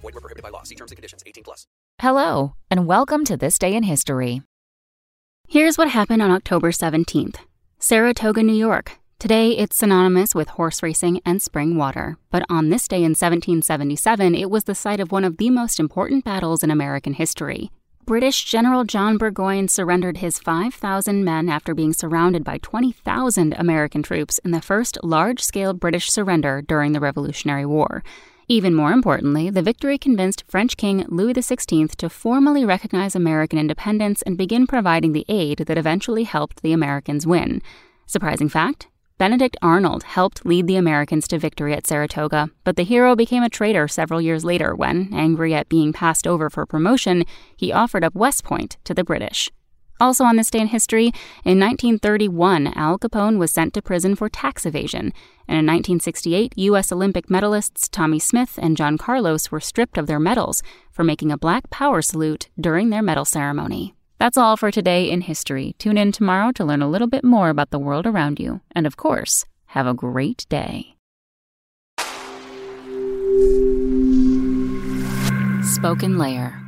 Void were prohibited by law. See terms and conditions. 18 plus. Hello, and welcome to This Day in History. Here's what happened on October 17th Saratoga, New York. Today, it's synonymous with horse racing and spring water, but on this day in 1777, it was the site of one of the most important battles in American history. British General John Burgoyne surrendered his 5,000 men after being surrounded by 20,000 American troops in the first large scale British surrender during the Revolutionary War. Even more importantly, the victory convinced French King Louis XVI to formally recognize American independence and begin providing the aid that eventually helped the Americans win. Surprising fact Benedict Arnold helped lead the Americans to victory at Saratoga, but the hero became a traitor several years later when, angry at being passed over for promotion, he offered up West Point to the British. Also on this day in history, in 1931, Al Capone was sent to prison for tax evasion, and in 1968, U.S. Olympic medalists Tommie Smith and John Carlos were stripped of their medals for making a Black Power salute during their medal ceremony. That's all for today in history. Tune in tomorrow to learn a little bit more about the world around you. And of course, have a great day. Spoken Layer.